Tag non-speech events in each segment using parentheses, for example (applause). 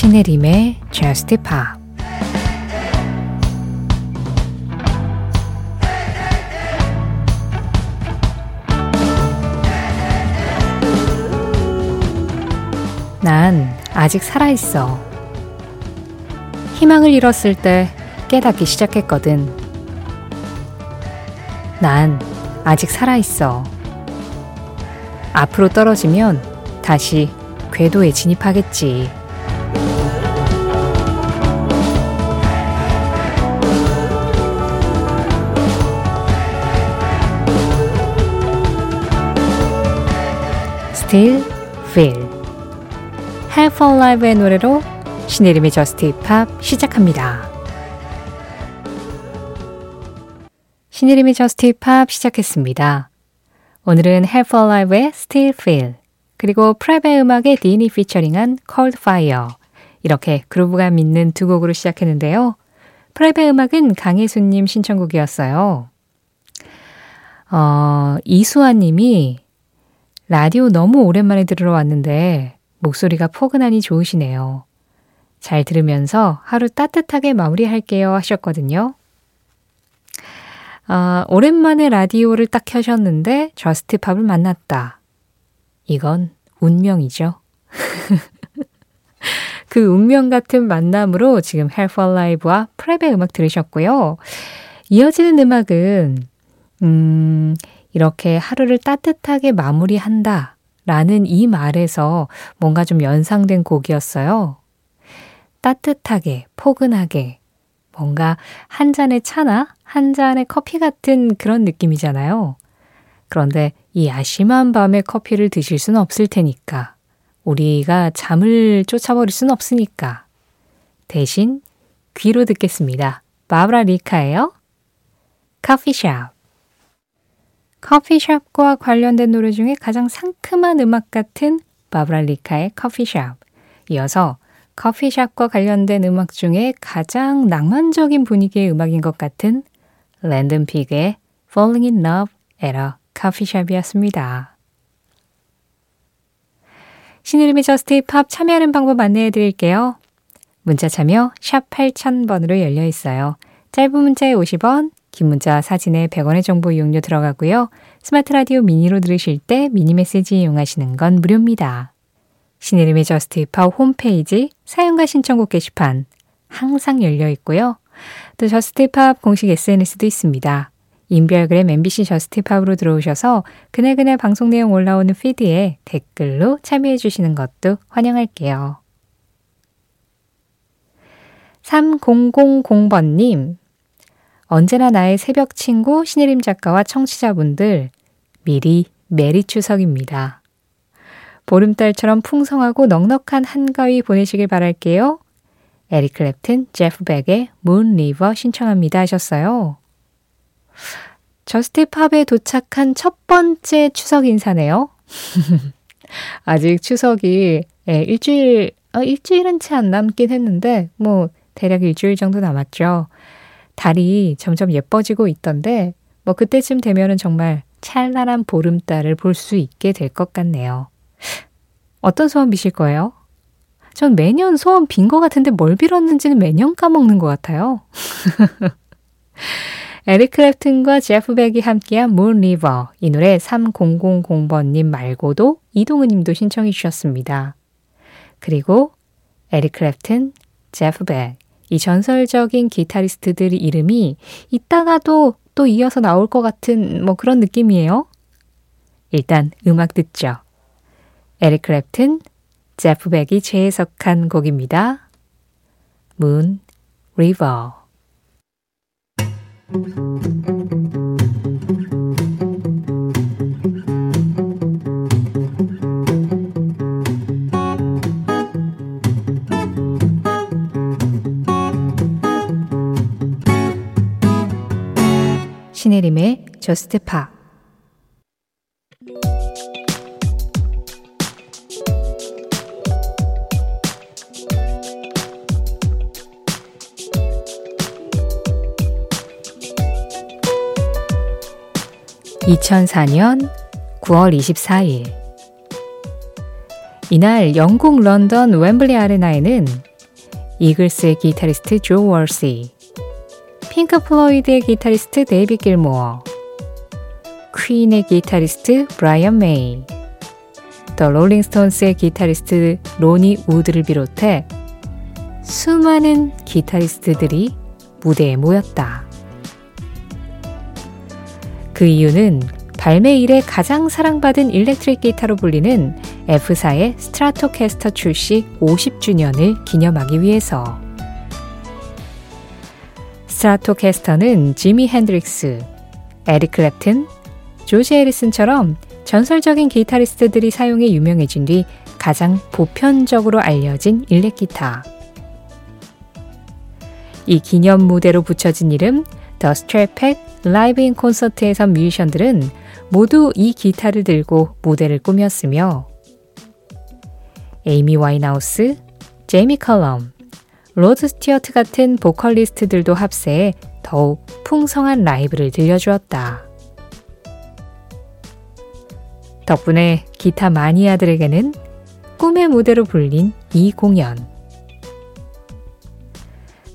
신혜림의 Just Pop 난 아직 살아있어. 희망을 잃었을 때 깨닫기 시작했거든. 난 아직 살아있어. 앞으로 떨어지면 다시 궤도에 진입하겠지. Still Feel Help for Live의 노래로 신혜림의 저스트 힙합 시작합니다. 신혜림의 Just Pop 시작했습니다. 오늘은 half alive의 Still Feel 그리고 PREP 음악에 DEAN이 피처링한 Cold Fire 이렇게 groove감 있는 두 곡으로 시작했는데요. PREP 음악은 강혜수님 신청곡이었어요. 어, 이수아 님이 라디오 너무 오랜만에 들으러 왔는데 목소리가 포근하니 좋으시네요. 잘 들으면서 하루 따뜻하게 마무리할게요 하셨거든요. 아, 오랜만에 라디오를 딱 켜셨는데 Just Pop을 만났다. 이건 운명이죠. (laughs) 그 운명 같은 만남으로 지금 half alive와 PREP의 음악 들으셨고요. 이어지는 음악은 음, 이렇게 하루를 따뜻하게 마무리한다 라는 이 말에서 뭔가 좀 연상된 곡이었어요. 따뜻하게, 포근하게, 뭔가 한 잔의 차나 한 잔의 커피 같은 그런 느낌이잖아요. 그런데 이 아심한 밤에 커피를 드실 수는 없을 테니까. 우리가 잠을 쫓아버릴 수는 없으니까. 대신 귀로 듣겠습니다. 바브라 리카예요. 커피숍. 커피숍과 관련된 노래 중에 가장 상큼한 음악 같은 바브랄리카의 커피숍. 이어서 커피숍과 관련된 음악 중에 가장 낭만적인 분위기의 음악인 것 같은 랜덤 픽의 Falling in Love 에러 커피숍이었습니다. 신혜림의 Just Pop 참여하는 방법 안내해 드릴게요. 문자 참여 샵 8000번으로 열려 있어요. 짧은 문자에 50원, 긴 문자 사진에 100원의 정보 이용료 들어가고요. 스마트 라디오 미니로 들으실 때 미니 메시지 이용하시는 건 무료입니다. 신혜림의 Just Pop 홈페이지 사연과 신청곡 게시판 항상 열려 있고요. 또 Just Pop 공식 SNS도 있습니다. 인별그램 MBC Just Pop으로 들어오셔서 그날그날 방송 내용 올라오는 피드에 댓글로 참여해 주시는 것도 환영할게요. 3000번님, 언제나 나의 새벽 친구 신혜림 작가와 청취자분들 미리 merry 추석입니다. 보름달처럼 풍성하고 넉넉한 한가위 보내시길 바랄게요. 에릭 클랩튼, 제프 벡의 Moon River 신청합니다 하셨어요. Just Pop에 도착한 첫 번째 추석 인사네요. (laughs) 아직 추석이 예, 일주일, 어, 일주일은 채 안 남긴 했는데 뭐 대략 일주일 정도 남았죠. 달이 점점 예뻐지고 있던데 뭐 그때쯤 되면은 정말 찬란한 보름달을 볼 수 있게 될 것 같네요. 어떤 소원 비실 거예요? 전 매년 소원 빈 것 같은데 뭘 빌었는지는 매년 까먹는 것 같아요. (laughs) 에릭 클랩튼과 제프 벡이 함께한 Moon River 이 노래 3000번님 말고도 이동은 님도 신청해 주셨습니다. 그리고 에릭 클랩튼, 제프 백 이 전설적인 기타리스트들 이름이 이따가도 또 이어서 나올 것 같은 뭐 그런 느낌이에요. 일단 음악 듣죠. 에릭 크랩튼, 제프 백이 재해석한 곡입니다. Moon River 신혜림의 저스트 파 (2004년 9월 24일) 이날 영국 런던 웸블리 아레나에는 이글스의 기타리스트 조 월시, 핑크 플로이드의 기타리스트 데이빗 길모어, 퀸의 기타리스트 브라이언 메이, 더 롤링스톤스의 기타리스트 로니 우드를 비롯해 수많은 기타리스트들이 무대에 모였다. 그 이유는 발매 이래 가장 사랑받은 일렉트릭 기타로 불리는 F사의 스트라토캐스터 출시 50주년을 기념하기 위해서. 스트라토캐스터는 지미 핸드릭스, 에릭 클랩튼, 조지 해리슨처럼 전설적인 기타리스트들이 사용해 유명해진 뒤 가장 보편적으로 알려진 일렉 기타. 이 기념 무대로 붙여진 이름 The Strat Pack Live in Concert에서 뮤지션들은 모두 이 기타를 들고 무대를 꾸몄으며 에이미 와인하우스, 제이미 컬럼, 로드 스튜어트 같은 보컬리스트들도 합세해 더욱 풍성한 라이브를 들려주었다. 덕분에 기타 마니아들에게는 꿈의 무대로 불린 이 공연.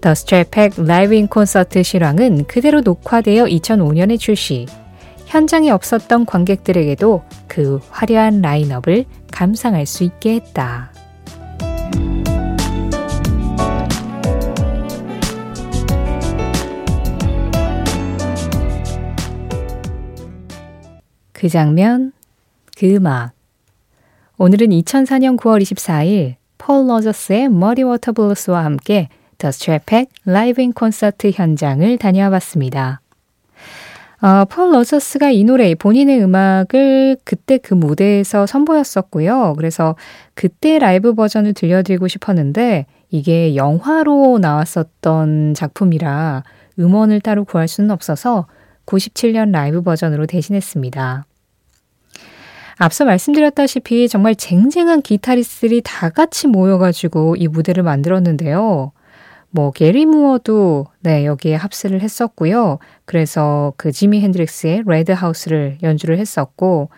The Strat Pack Live in Concert 실황은 그대로 녹화되어 2005년에 출시. 현장에 없었던 관객들에게도 그 화려한 라인업을 감상할 수 있게 했다. 그 장면, 그 음악. 오늘은 2004년 9월 24일 폴 로저스의 Muddy Water Blues와 함께 The Strat Pack Live in Concert 현장을 다녀와 봤습니다. 어, 폴 로저스가 이 노래 본인의 음악을 그때 그 무대에서 선보였었고요. 그래서 그때 라이브 버전을 들려드리고 싶었는데 이게 영화로 나왔었던 작품이라 음원을 따로 구할 수는 없어서 97년 라이브 버전으로 대신했습니다. 앞서 말씀드렸다시피 정말 쟁쟁한 기타리스트들이 다 같이 모여가지고 이 무대를 만들었는데요. 뭐 게리 무어도 네 여기에 합세를 했었고요. 그래서 그 지미 핸드릭스의 Red House를 연주를 했었고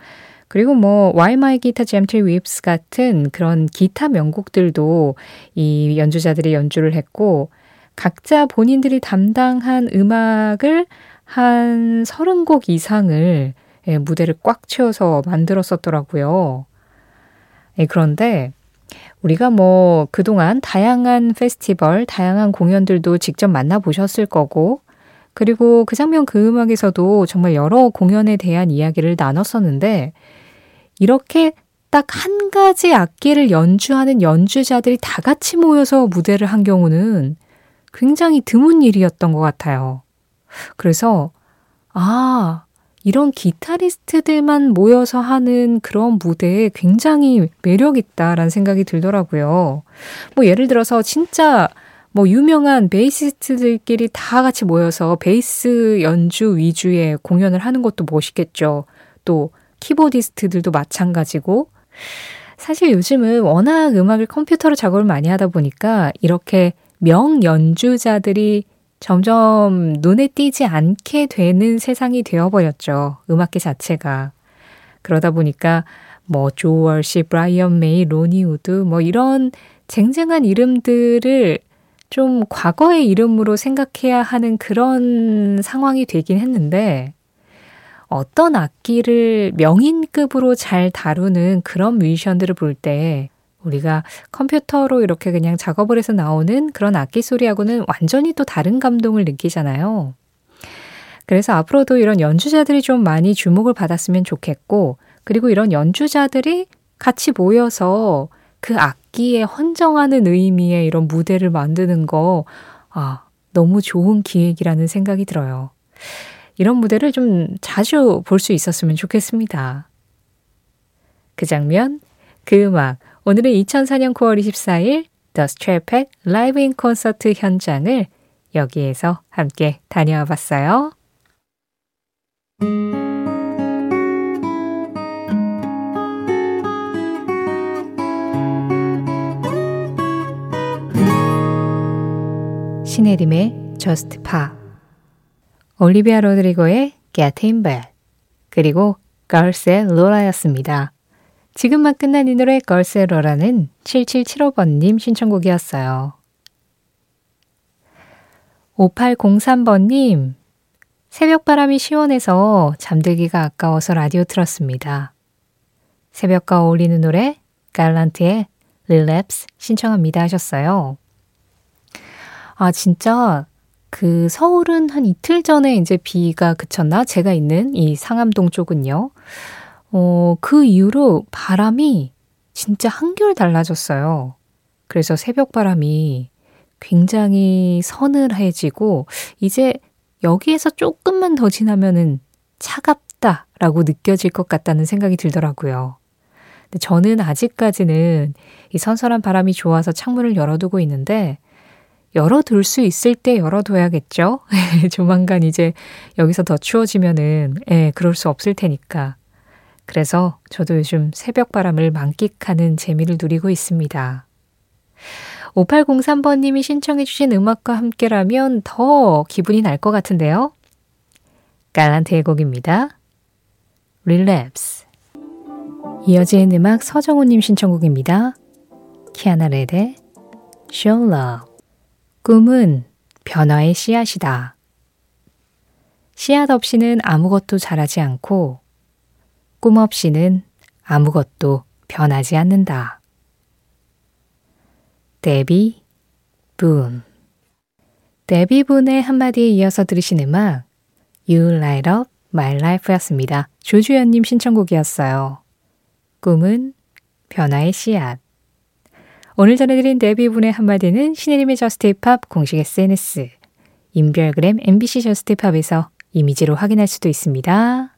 그리고 뭐 Why My Guitar Tree Weeps 같은 그런 기타 명곡들도 이 연주자들이 연주를 했고 각자 본인들이 담당한 음악을 한 30곡 이상을 예, 무대를 꽉 채워서 만들었었더라고요. 예, 그런데 우리가 뭐 그동안 다양한 페스티벌, 다양한 공연들도 직접 만나보셨을 거고, 그리고 그 장면 그 음악에서도 정말 여러 공연에 대한 이야기를 나눴었는데, 이렇게 딱 한 가지 악기를 연주하는 연주자들이 다 같이 모여서 무대를 한 경우는 굉장히 드문 일이었던 것 같아요. 그래서, 아, 이런 기타리스트들만 모여서 하는 그런 무대에 굉장히 매력있다라는 생각이 들더라고요. 뭐 예를 들어서 진짜 뭐 유명한 베이시스트들끼리 다 같이 모여서 베이스 연주 위주의 공연을 하는 것도 멋있겠죠. 또 키보디스트들도 마찬가지고 사실 요즘은 워낙 음악을 컴퓨터로 작업을 많이 하다 보니까 이렇게 명 연주자들이 점점 눈에 띄지 않게 되는 세상이 되어버렸죠. 음악계 자체가. 그러다 보니까 뭐 조 월시, 브라이언 메이, 로니 우드 뭐 이런 쟁쟁한 이름들을 좀 과거의 이름으로 생각해야 하는 그런 상황이 되긴 했는데 어떤 악기를 명인급으로 잘 다루는 그런 뮤지션들을 볼 때 우리가 컴퓨터로 이렇게 그냥 작업을 해서 나오는 그런 악기 소리하고는 완전히 또 다른 감동을 느끼잖아요. 그래서 앞으로도 이런 연주자들이 좀 많이 주목을 받았으면 좋겠고, 그리고 이런 연주자들이 같이 모여서 그 악기에 헌정하는 의미의 이런 무대를 만드는 거, 아, 너무 좋은 기획이라는 생각이 들어요. 이런 무대를 좀 자주 볼 수 있었으면 좋겠습니다. 그 장면, 그 음악, 오늘은 2004년 9월 24일 더 스트랩팩 라이브 인 콘서트 현장을 여기에서 함께 다녀와 봤어요. 신혜림의 Just Pa 올리비아 로드리고의 Get In Bed 그리고 걸스의 로라였습니다. 지금만 끝난 이 노래 걸세러라는 7775번님 신청곡이었어요. 5803번님, 새벽바람이 시원해서 잠들기가 아까워서 라디오 틀었습니다. 새벽과 어울리는 노래, 갈란트의 릴랩스 신청합니다 하셨어요. 아, 진짜 그 서울은 한 이틀 전에 이제 비가 그쳤나? 제가 있는 이 상암동 쪽은요. 어, 그 이후로 바람이 진짜 한결 달라졌어요. 그래서 새벽 바람이 굉장히 서늘해지고 이제 여기에서 조금만 더 지나면은 차갑다라고 느껴질 것 같다는 생각이 들더라고요. 근데 저는 아직까지는 이 선선한 바람이 좋아서 창문을 열어두고 있는데 열어둘 수 있을 때 열어둬야겠죠? (laughs) 조만간 이제 여기서 더 추워지면은, 예, 그럴 수 없을 테니까. 그래서 저도 요즘 새벽 바람을 만끽하는 재미를 누리고 있습니다. 5803번님이 신청해주신 음악과 함께라면 더 기분이 날 것 같은데요. 갈란트의 곡입니다. 릴랩스. 이어지는 음악 서정호님 신청곡입니다. 키아나 레데, Show Love. 꿈은 변화의 씨앗이다. 씨앗 없이는 아무것도 자라지 않고 꿈 없이는 아무것도 변하지 않는다. 데비 분 데비 분의 한마디에 이어서 들으신 음악 You Light Up My Life였습니다. 조주연님 신청곡이었어요. 꿈은 변화의 씨앗 오늘 전해드린 데비 분의 한마디는 신혜림의 Just Pop 공식 SNS, 인별그램 MBC Just Pop에서 이미지로 확인할 수도 있습니다.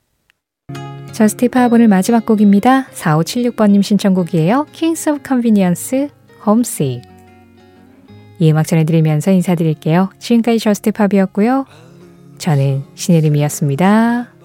Just Pop 오늘 마지막 곡입니다. 4576번님 신청곡이에요. Kings of Convenience, Homesick. 이 음악 전해드리면서 인사드릴게요. 지금까지 저스트팝이었고요. 저는 신혜림이었습니다.